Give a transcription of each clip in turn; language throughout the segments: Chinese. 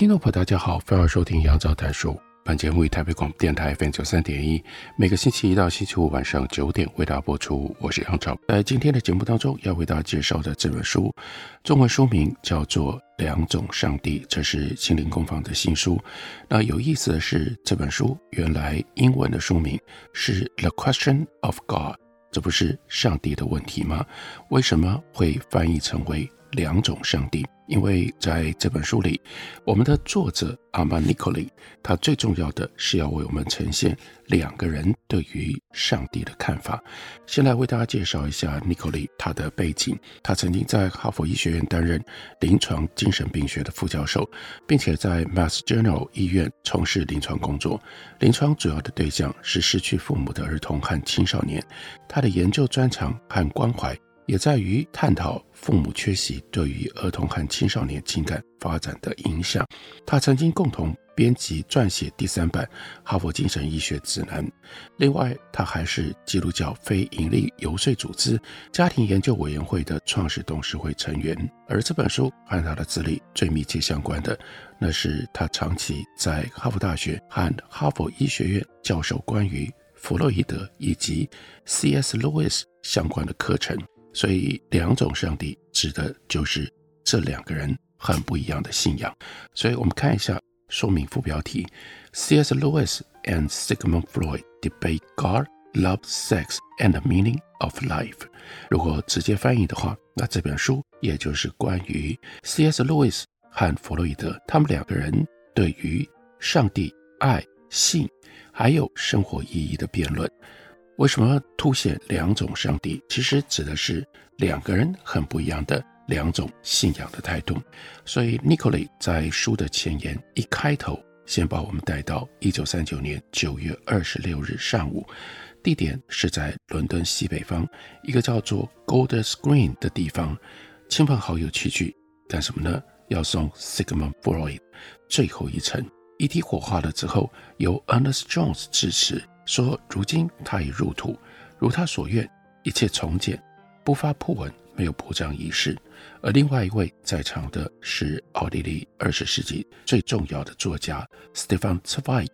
听众朋友，大家好，欢迎收听杨照谈书。本节目以台北广播电台 FM 九三点一，每个星期一到星期五晚上九点为大家播出。我是杨照，在今天的节目当中要为大家介绍的这本书，中文书名叫做《两种上帝》，这是心灵工坊的新书。那有意思的是，这本书原来英文的书名是《The Question of God》，这不是上帝的问题吗？为什么会翻译成为？两种上帝，因为在这本书里，我们的作者阿曼尼科利，他最重要的是要为我们呈现两个人对于上帝的看法。先来为大家介绍一下尼科利他的背景，他曾经在哈佛医学院担任临床精神病学的副教授，并且在 Mass General 医院从事临床工作。临床主要的对象是失去父母的儿童和青少年。他的研究专长和关怀。也在于探讨父母缺席对于儿童和青少年情感发展的影响。他曾经共同编辑撰写第三版《哈佛精神医学指南》。另外，他还是基督教非营利游说组织家庭研究委员会的创始董事会成员。而这本书和他的资历最密切相关的，那是他长期在哈佛大学和哈佛医学院教授关于弗洛伊德以及 C.S. Lewis 相关的课程。所以，两种上帝指的就是这两个人很不一样的信仰。所以我们看一下说明副标题：C.S. Lewis and Sigmund Freud debate God, love, sex, and the meaning of life。如果直接翻译的话，那这本书也就是关于 C.S. Lewis 和弗洛伊德他们两个人对于上帝、爱、性还有生活意义的辩论。为什么凸显两种上帝？其实指的是两个人很不一样的两种信仰的态度。所以，尼科利在书的前言一开头，先把我们带到一九三九年九月二十六日上午，地点是在伦敦西北方一个叫做 Golders Green 的地方，亲朋好友齐聚，干什么呢？要送 Sigmund Freud 最后一程。遗体火化了之后，由 Ernest Jones 致辞。说：“如今他已入土，如他所愿，一切从简，不发訃文，没有铺张仪式。而另外一位在场的是奥地利二十世纪最重要的作家 Stefan Zweig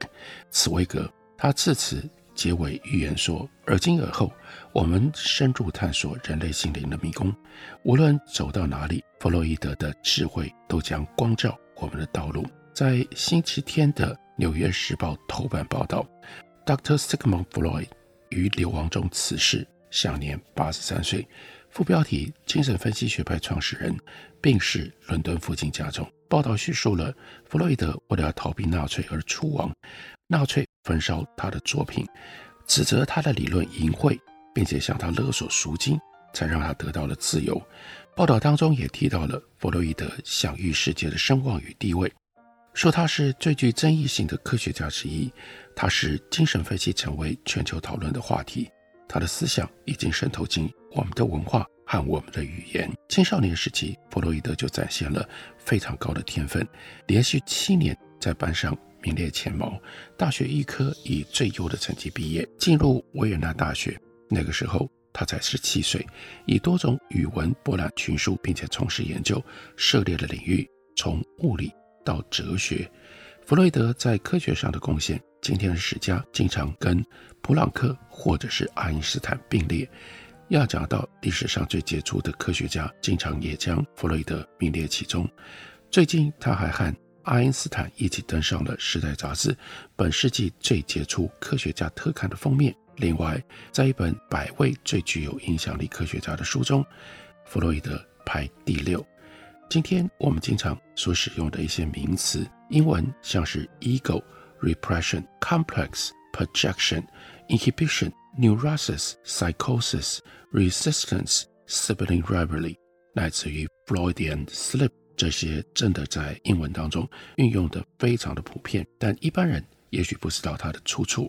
茨威格。他致辞结尾预言说：‘而今而后，我们深入探索人类心灵的迷宫，无论走到哪里，弗洛伊德的智慧都将光照我们的道路。’在星期天的《纽约时报》头版报道。” Dr. Sigmund Freud 于流亡中辞世，享年八十三岁。副标题：精神分析学派创始人病逝伦敦附近家中。报道叙述了弗洛伊德为了逃避纳粹而出亡，纳粹焚烧他的作品，指责他的理论淫秽，并且向他勒索赎金，才让他得到了自由。报道当中也提到了弗洛伊德享誉世界的声望与地位。说他是最具争议性的科学家之一，他使精神分析成为全球讨论的话题。他的思想已经渗透进我们的文化和我们的语言。青少年时期，弗洛伊德就展现了非常高的天分，连续七年在班上名列前茅。大学预科以最优的成绩毕业，进入维也纳大学。那个时候他才十七岁，以多种语文博览群书，并且从事研究，涉猎的领域从物理。到哲学，弗洛伊德在科学上的贡献，今天的史家经常跟普朗克或者是爱因斯坦并列。要讲到历史上最杰出的科学家，经常也将弗洛伊德名列其中。最近，他还和爱因斯坦一起登上了《时代》杂志本世纪最杰出科学家特刊的封面。另外，在一本百位最具有影响力科学家的书中，弗洛伊德排第六。今天我们经常所使用的一些名词，英文像是 ego、repression、complex、projection、inhibition、neurosis、psychosis、resistance、sibling rivalry，来自于 Freudian slip，这些真的在英文当中运用的非常的普遍，但一般人也许不知道它的出处。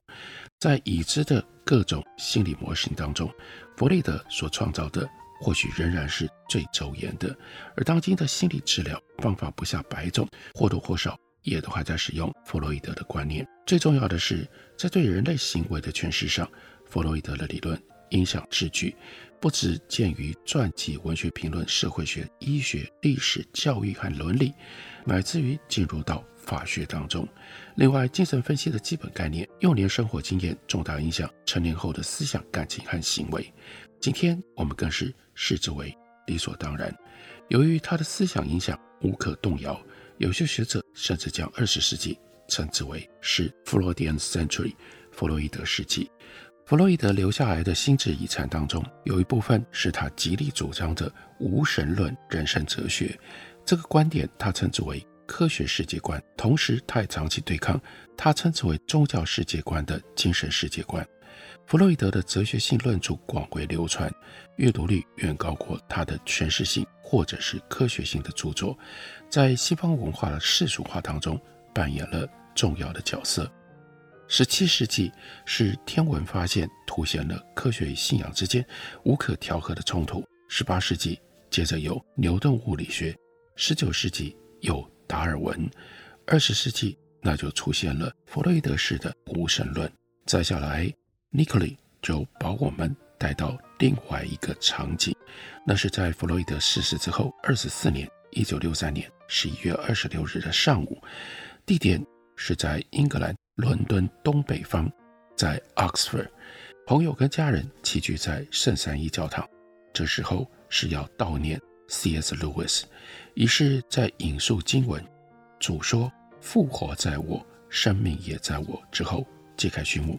在已知的各种心理模型当中，弗洛伊德所创造的或许仍然是最周延的，而当今的心理治疗方法不下百种，或多或少也都还在使用弗洛伊德的观念。最重要的是，在对人类行为的诠释上，弗洛伊德的理论影响至巨，不只见于传记、文学评论、社会学、医学、历史、教育和伦理，乃至于进入到法学当中。另外，精神分析的基本概念，幼年生活经验重大影响成年后的思想、感情和行为。今天我们更是视之为理所当然。由于他的思想影响无可动摇，有些学者甚至将二十世纪称之为是 Freudian Century（ 弗洛伊德世纪）。弗洛伊德留下来的心智遗产当中，有一部分是他极力主张的无神论人生哲学。这个观点他称之为科学世界观，同时他也长期对抗他称之为宗教世界观的精神世界观。弗洛伊德的哲学性论著广为流传，阅读率远高过他的诠释性或者是科学性的著作，在西方文化的世俗化当中扮演了重要的角色。十七世纪是天文发现凸显了科学与信仰之间无可调和的冲突。十八世纪接着有牛顿物理学，十九世纪有达尔文，二十世纪那就出现了弗洛伊德式的无神论。再下来。Nicolai 就把我们带到另外一个场景，那是在弗洛伊德逝世之后二十四年，一九六三年十一月二十六日的上午，地点是在英格兰伦敦东北方，在 Oxford，朋友跟家人齐聚在圣三一教堂，这时候是要悼念 C.S. Lewis，于是，在引述经文，主说复活在我，生命也在我之后。揭开序幕，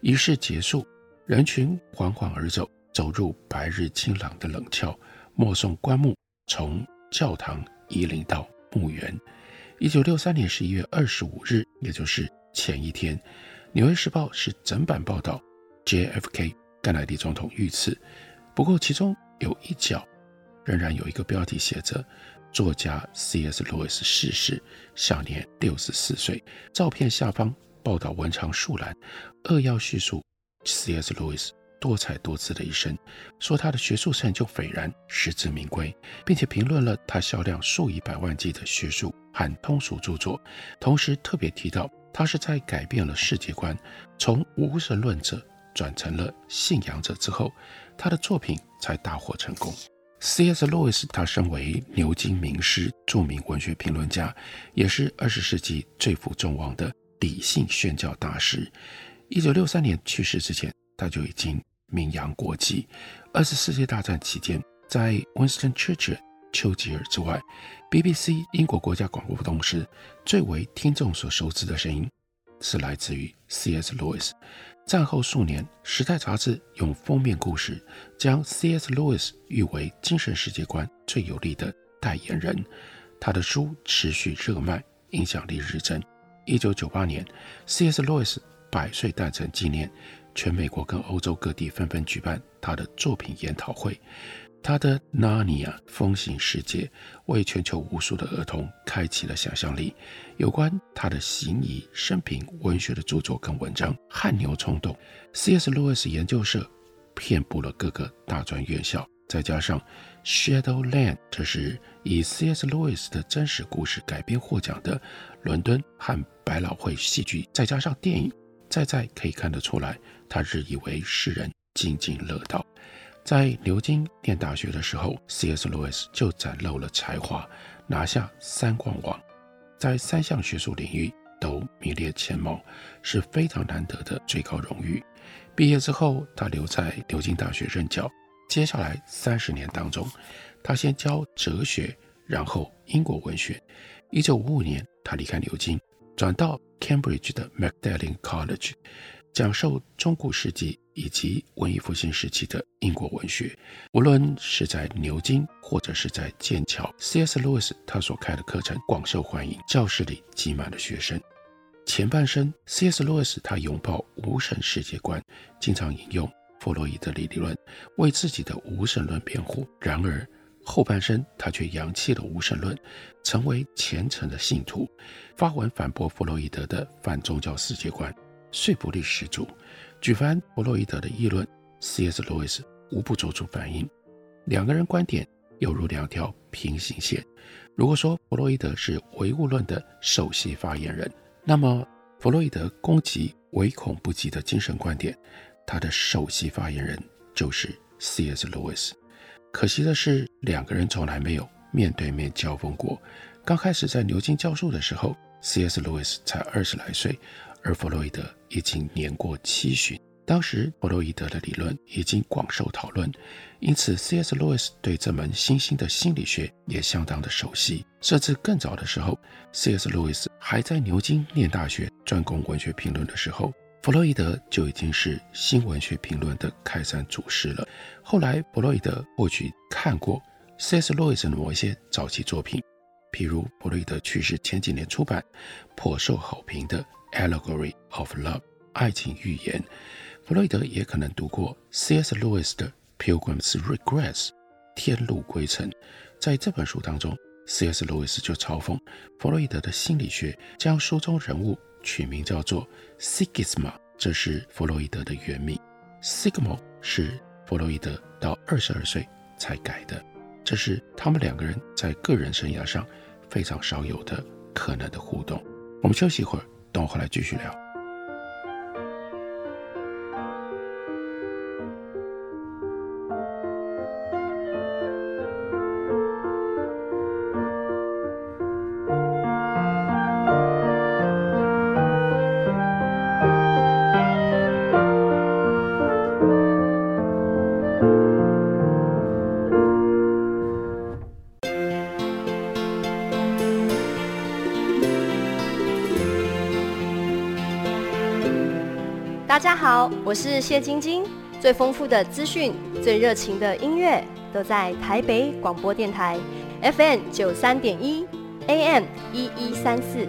仪式结束，人群缓缓而走，走入白日清朗的冷峭，目送棺木从教堂移灵到墓园。一九六三年十一月二十五日，也就是前一天，《纽约时报》是整版报道 JFK 甘乃迪总统遇刺。不过其中有一角仍然有一个标题写着：“作家 C.S. 路易斯逝世，享年六十四岁。”照片下方。报道文长数栏，扼要叙述 C.S. 路易斯多彩多姿的一生，说他的学术成就斐然，实至名归，并且评论了他销量数以百万计的学术和通俗著作。同时特别提到，他是在改变了世界观，从无神论者转成了信仰者之后，他的作品才大获成功。C.S. 路易斯他身为牛津名师、著名文学评论家，也是二十世纪最负众望的。理性宣教大师，一九六三年去世之前，他就已经名扬国际。二次世界大战期间，在 Winston Churchill 丘吉尔之外，BBC 英国国家广播公司最为听众所熟知的声音，是来自于 C.S. Lewis。战后数年，《时代》杂志用封面故事将 C.S. Lewis 誉为精神世界观最有力的代言人。他的书持续热卖，影响力日增。一九九八年，C.S. 路易斯百岁诞辰纪念，全美国跟欧洲各地纷纷举办他的作品研讨会。他的《纳尼亚风行世界》为全球无数的儿童开启了想象力。有关他的行医、生平、文学的著作跟文章汗牛充栋。C.S. 路易斯研究社遍布了各个大专院校，再加上 Shadowland，这是以 C.S. 路易斯的真实故事改编获奖的伦敦和。百老汇戏剧，再加上电影，再再可以看得出来，他日以为世人津津乐道。在牛津念大学的时候，C.S. 路易斯就展露了才华，拿下三冠王，在三项学术领域都名列前茅，是非常难得的最高荣誉。毕业之后，他留在牛津大学任教。接下来三十年当中，他先教哲学，然后英国文学。一九五五年，他离开牛津。转到 Cambridge 的 Magdalen College，讲授中古世纪以及文艺复兴时期的英国文学。无论是在牛津或者是在剑桥，C.S. Lewis 他所开的课程广受欢迎，教室里挤满了学生。前半生，C.S. Lewis 他拥抱无神世界观，经常引用弗洛伊德理论为自己的无神论辩护。然而，后半生他却扬弃了无神论，成为虔诚的信徒，发文反驳弗洛伊德的反宗教世界观，说服力十足。举凡弗洛伊德的议论，C.S. 路易斯无不做出反应。两个人观点犹如两条平行线。如果说弗洛伊德是唯物论的首席发言人，那么弗洛伊德攻击唯恐不及的精神观点，他的首席发言人就是 C.S. 路易斯。可惜的是，两个人从来没有面对面交锋过。刚开始在牛津教授的时候，C.S. 路易斯才二十来岁，而弗洛伊德已经年过七旬。当时弗洛伊德的理论已经广受讨论，因此 C.S. 路易斯对这门新兴的心理学也相当的熟悉。甚至更早的时候，C.S. 路易斯还在牛津念大学，专攻文学评论的时候。弗洛伊德就已经是新文学评论的开山祖师了。后来，弗洛伊德或许看过 C.S. 路易斯的某一些早期作品，譬如弗洛伊德去世前几年出版颇受好评的《Allegory of Love》爱情寓言。弗洛伊德也可能读过 C.S. 路易斯的《Pilgrim's Regress》天路归程。在这本书当中，C.S. 路易斯就嘲讽弗洛伊德的心理学，将书中人物。取名叫做 Sigisma，这是弗洛伊德的原名。Sigmund 是弗洛伊德到二十二岁才改的。这是他们两个人在个人生涯上非常少有的可能的互动。我们休息一会儿，等我回来继续聊。大家好，我是谢晶晶。最丰富的资讯，最热情的音乐，都在台北广播电台 FM 九三点一，AM 一一三四。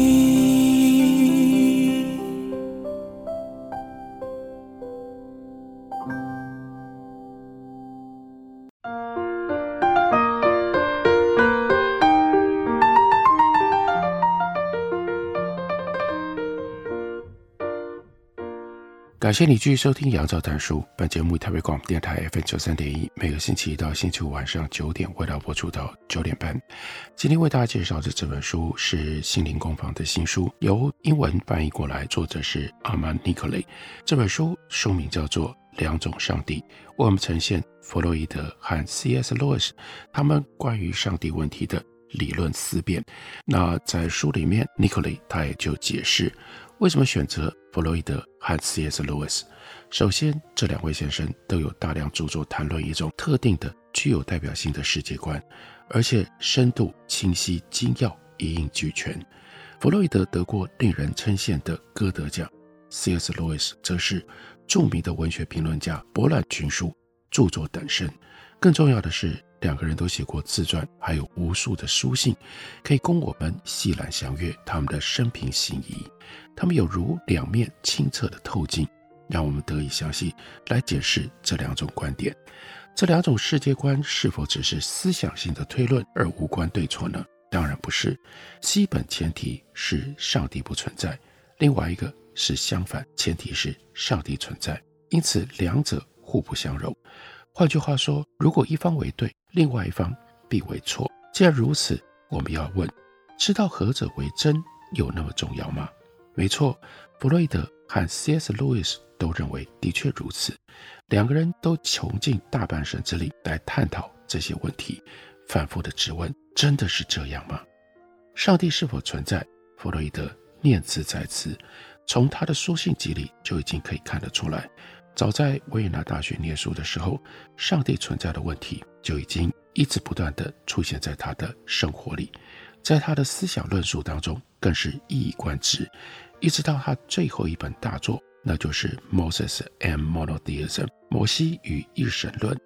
感谢你继续收听《杨照谈书》。本节目以台北广播电台 FM 九三点一，每个星期一到星期五晚上九点，为大家播出到九点半。今天为大家介绍的这本书是心灵工坊的新书，由英文翻译过来，作者是阿曼尼克雷。这本书书名叫做《两种上帝》，为我们呈现弗洛伊德和 C.S. 路易斯他们关于上帝问题的理论思辨。那在书里面 n i c o l a 他也就解释。为什么选择弗洛伊德和 C.S. Lewis？首先，这两位先生都有大量著作谈论一种特定的、具有代表性的世界观，而且深度、清晰、精要，一应俱全。弗洛伊德得过令人称羡的歌德奖，C.S. Lewis 则是著名的文学评论家，博览群书，著作等身。更重要的是，两个人都写过自传，还有无数的书信，可以供我们细览详阅他们的生平行谊。他们有如两面清澈的透镜，让我们得以详细来解释这两种观点。这两种世界观是否只是思想性的推论而无关对错呢？当然不是。基本前提是上帝不存在，另外一个是相反，前提是上帝存在。因此，两者互不相容。换句话说，如果一方为对，另外一方必为错。既然如此，我们要问：知道何者为真，有那么重要吗？没错，弗洛伊德和 C.S. 路易斯都认为的确如此。两个人都穷尽大半生之力来探讨这些问题，反复的质问：真的是这样吗？上帝是否存在？弗洛伊德念兹在兹，从他的书信集里就已经可以看得出来。早在维也纳大学念书的时候，上帝存在的问题就已经一直不断地出现在他的生活里，在他的思想论述当中更是一以贯之，一直到他最后一本大作，那就是《Moses and Monotheism》（摩西与一神论）。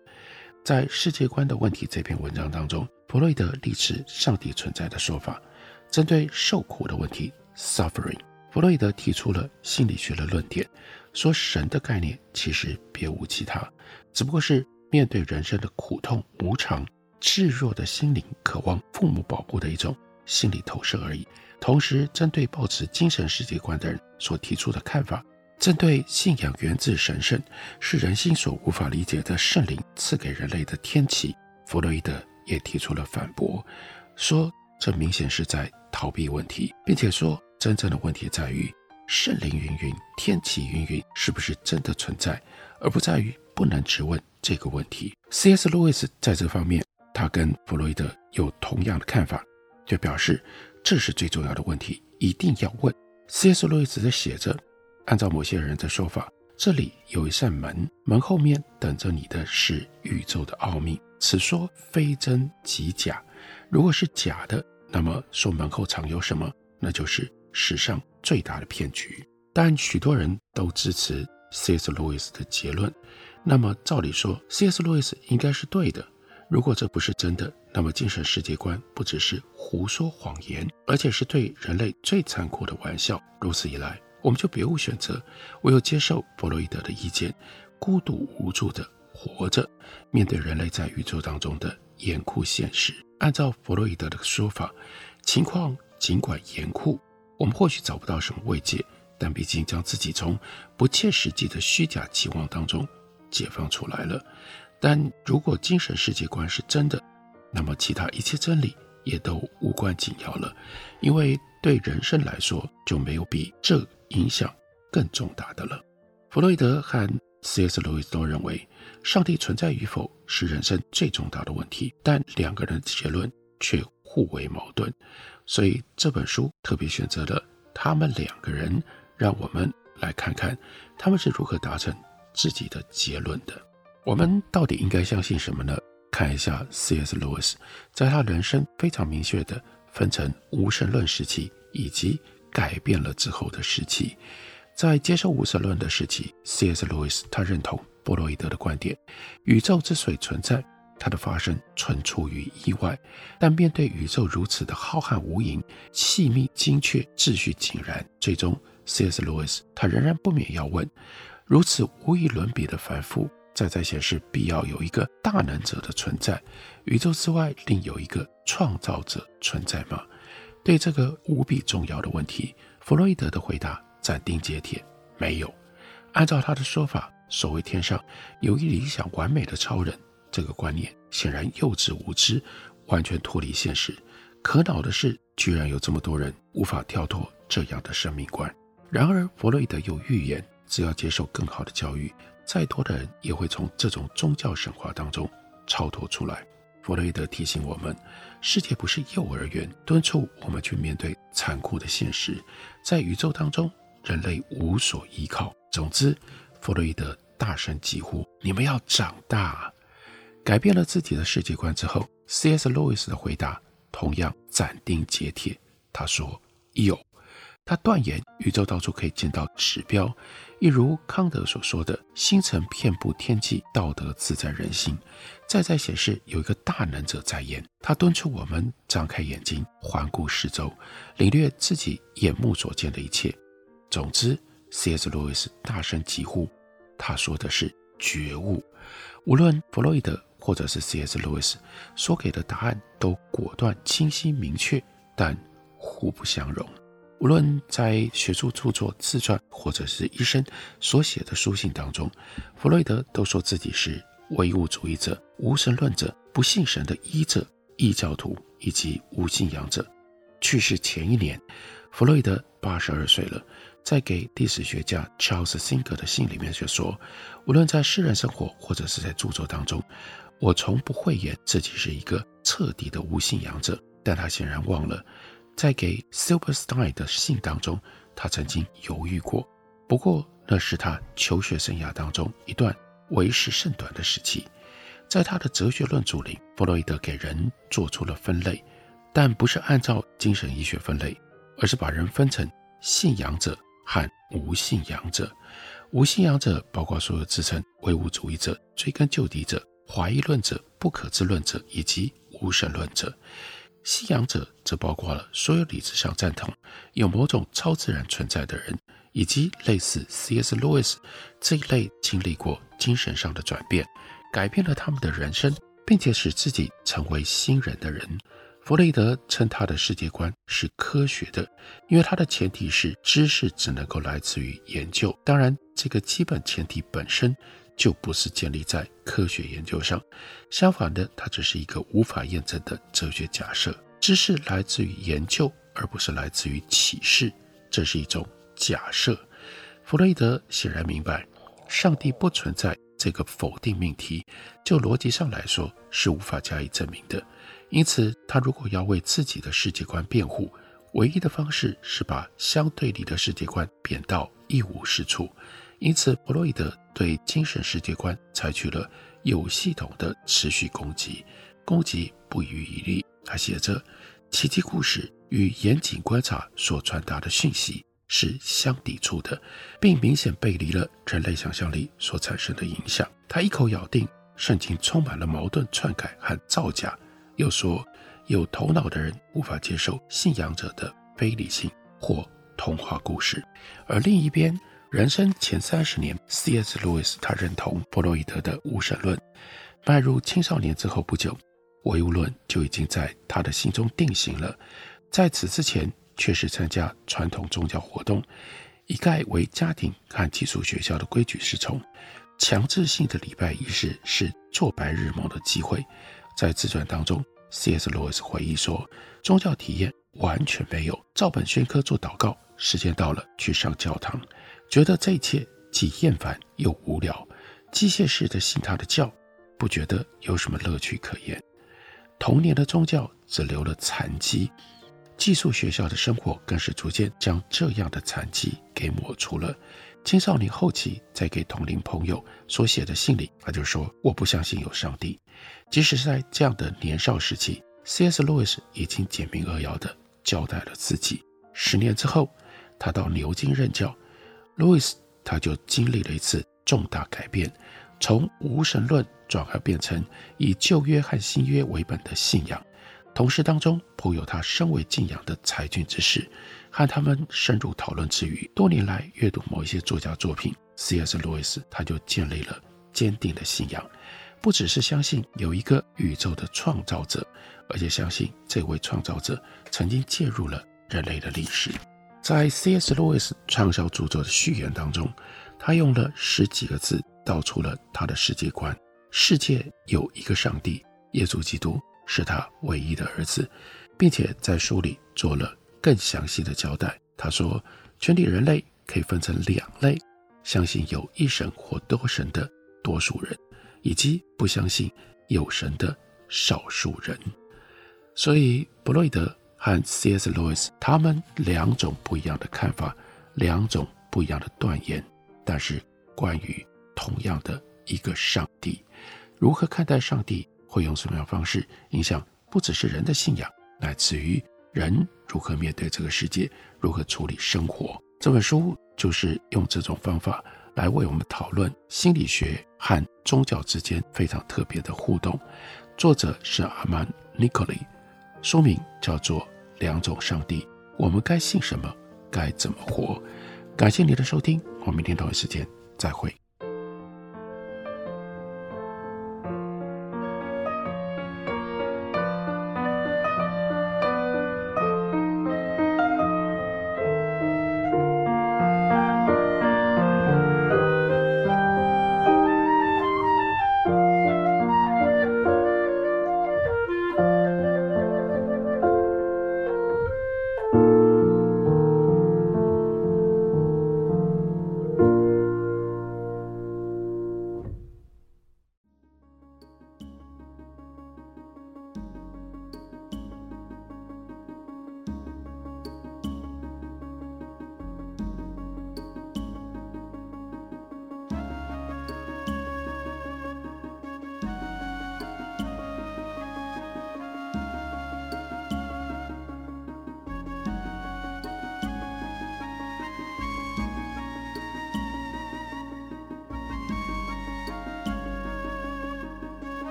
在世界观的问题这篇文章当中，弗洛伊德力斥上帝存在的说法，针对受苦的问题 （suffering），弗洛伊德提出了心理学的论点。说神的概念其实别无其他，只不过是面对人生的苦痛无常、炽弱的心灵渴望父母保护的一种心理投射而已。同时，针对抱持精神世界观的人所提出的看法，针对信仰源自神圣、是人心所无法理解的圣灵赐给人类的天启，弗洛伊德也提出了反驳，说这明显是在逃避问题，并且说真正的问题在于。圣灵云云，天启云云，是不是真的存在，而不在于不能质问这个问题。C.S. 路易斯在这方面，他跟弗洛伊德有同样的看法，就表示这是最重要的问题，一定要问。C.S. 路易斯在写着，按照某些人的说法，这里有一扇门，门后面等着你的是宇宙的奥秘。此说非真即假，如果是假的，那么说门后藏有什么，那就是史上。最大的骗局，但许多人都支持 C.S. 路易斯的结论。那么，照理说，C.S. 路易斯应该是对的。如果这不是真的，那么精神世界观不只是胡说谎言，而且是对人类最残酷的玩笑。如此一来，我们就别无选择，唯有接受弗洛伊德的意见，孤独无助地活着，面对人类在宇宙当中的严酷现实。按照弗洛伊德的说法，情况尽管严酷。我们或许找不到什么慰藉，但毕竟将自己从不切实际的虚假期望当中解放出来了。但如果精神世界观是真的，那么其他一切真理也都无关紧要了，因为对人生来说就没有比这影响更重大的了。弗洛伊德和 C.S. 路易斯都认为，上帝存在与否是人生最重大的问题，但两个人的结论却互为矛盾。所以这本书特别选择了他们两个人，让我们来看看他们是如何达成自己的结论的。我们到底应该相信什么呢？看一下 C.S. 路易斯在他人生非常明确的分成无神论时期以及改变了之后的时期。在接受无神论的时期，C.S. 路易斯他认同波洛伊德的观点：宇宙之所以存在。它的发生纯出于意外，但面对宇宙如此的浩瀚无垠、细密精确、秩序井然，最终，C.S. 路易斯他仍然不免要问：如此无与伦比的繁复，再再显示必要有一个大能者的存在，宇宙之外另有一个创造者存在吗？对这个无比重要的问题，弗洛伊德的回答斩钉截铁：没有。按照他的说法，所谓天上有一理想完美的超人。这个观念显然幼稚无知，完全脱离现实。可恼的是，居然有这么多人无法跳脱这样的生命观。然而，弗洛伊德有预言，只要接受更好的教育，再多的人也会从这种宗教神话当中超脱出来。弗洛伊德提醒我们，世界不是幼儿园，敦促我们去面对残酷的现实。在宇宙当中，人类无所依靠。总之，弗洛伊德大声疾呼：“你们要长大！”改变了自己的世界观之后，C.S. 路易斯的回答同样斩钉截铁。他说：“有。”他断言宇宙到处可以见到指标，一如康德所说的“星辰遍布天际，道德自在人心”，再再显示有一个大能者在焉。他敦促我们张开眼睛，环顾四周，领略自己眼目所见的一切。总之，C.S. 路易斯大声疾呼，他说的是觉悟。无论弗洛伊德。或者是 C.S. 路易斯所给的答案都果断、清晰、明确，但互不相容。无论在学术著作、自传，或者是医生所写的书信当中，弗洛伊德都说自己是唯物主义者、无神论者、不信神的医者、异教徒以及无信仰者。去世前一年，弗洛伊德八十二岁了。在给历史学家 Charles Singer 的信里面就说，无论在私人生活或者是在著作当中。我从不讳言自己是一个彻底的无信仰者，但他显然忘了，在给 Silberstein 的信当中，他曾经犹豫过，不过那是他求学生涯当中一段为时甚短的时期。在他的哲学论著里，弗洛伊德给人做出了分类，但不是按照精神医学分类，而是把人分成信仰者和无信仰者。无信仰者包括所有自称唯物主义者、追根究底者、怀疑论者、不可知论者以及无神论者。信仰者则包括了所有理智上赞同有某种超自然存在的人，以及类似 C.S. Lewis 这一类经历过精神上的转变。改变了他们的人生，并且使自己成为新人的人。弗洛伊德称他的世界观是科学的，因为他的前提是知识只能够来自于研究。当然，这个基本前提本身就不是建立在科学研究上。相反的，它只是一个无法验证的哲学假设。知识来自于研究，而不是来自于启示，这是一种假设。弗洛伊德显然明白，上帝不存在。这个否定命题，就逻辑上来说是无法加以证明的。因此，他如果要为自己的世界观辩护，唯一的方式是把相对立的世界观贬到一无是处。因此，弗洛伊德对精神世界观采取了有系统的持续攻击，攻击不遗余力。他写着：奇迹故事与严谨观察所传达的讯息。是相抵触的，并明显背离了人类想象力所产生的影响。他一口咬定圣经充满了矛盾、篡改和造假，又说有头脑的人无法接受信仰者的非理性或童话故事。而另一边，人生前三十年，C.S. Lewis 他认同弗洛伊德的无神论。迈入青少年之后不久，唯物论就已经在他的心中定型了。在此之前，确实参加传统宗教活动，一概为家庭和寄宿学校的规矩是从。强制性的礼拜仪式是做白日梦的机会。在自传当中，C.S. 罗斯回忆说，宗教体验完全没有，照本宣科做祷告，时间到了去上教堂，觉得这一切既厌烦又无聊，机械式的信他的教，不觉得有什么乐趣可言。童年的宗教只留了残迹。寄宿学校的生活更是逐渐将这样的残迹给抹除了。青少年后期在给同龄朋友所写的信里，他就说：“我不相信有上帝。”即使是在这样的年少时期，C.S. Lewis 已经简明扼要地交代了自己。十年之后，他到牛津任教，Lewis 他就经历了一次重大改变，从无神论转而变成以旧约和新约为本的信仰。同事当中颇有他深为敬仰的才俊之士，和他们深入讨论之余，多年来阅读某一些作家作品，C.S. 路易斯他就建立了坚定的信仰，不只是相信有一个宇宙的创造者，而且相信这位创造者曾经介入了人类的历史。在 C.S. 路易斯畅销著作的序言当中，他用了十几个字道出了他的世界观：世界有一个上帝，耶稣基督。是他唯一的儿子，并且在书里做了更详细的交代。他说，全体人类可以分成两类：相信有一神或多神的多数人，以及不相信有神的少数人。所以，弗洛伊德和 C.S. Lewis 他们两种不一样的看法，两种不一样的断言，但是关于同样的一个上帝，如何看待上帝？会用什么样方式影响不只是人的信仰，乃至于人如何面对这个世界，如何处理生活。这本书就是用这种方法来为我们讨论心理学和宗教之间非常特别的互动。作者是阿曼尼科利，书名叫做《两种上帝》，我们该信什么？该怎么活？感谢你的收听，我们明天同一时间再会。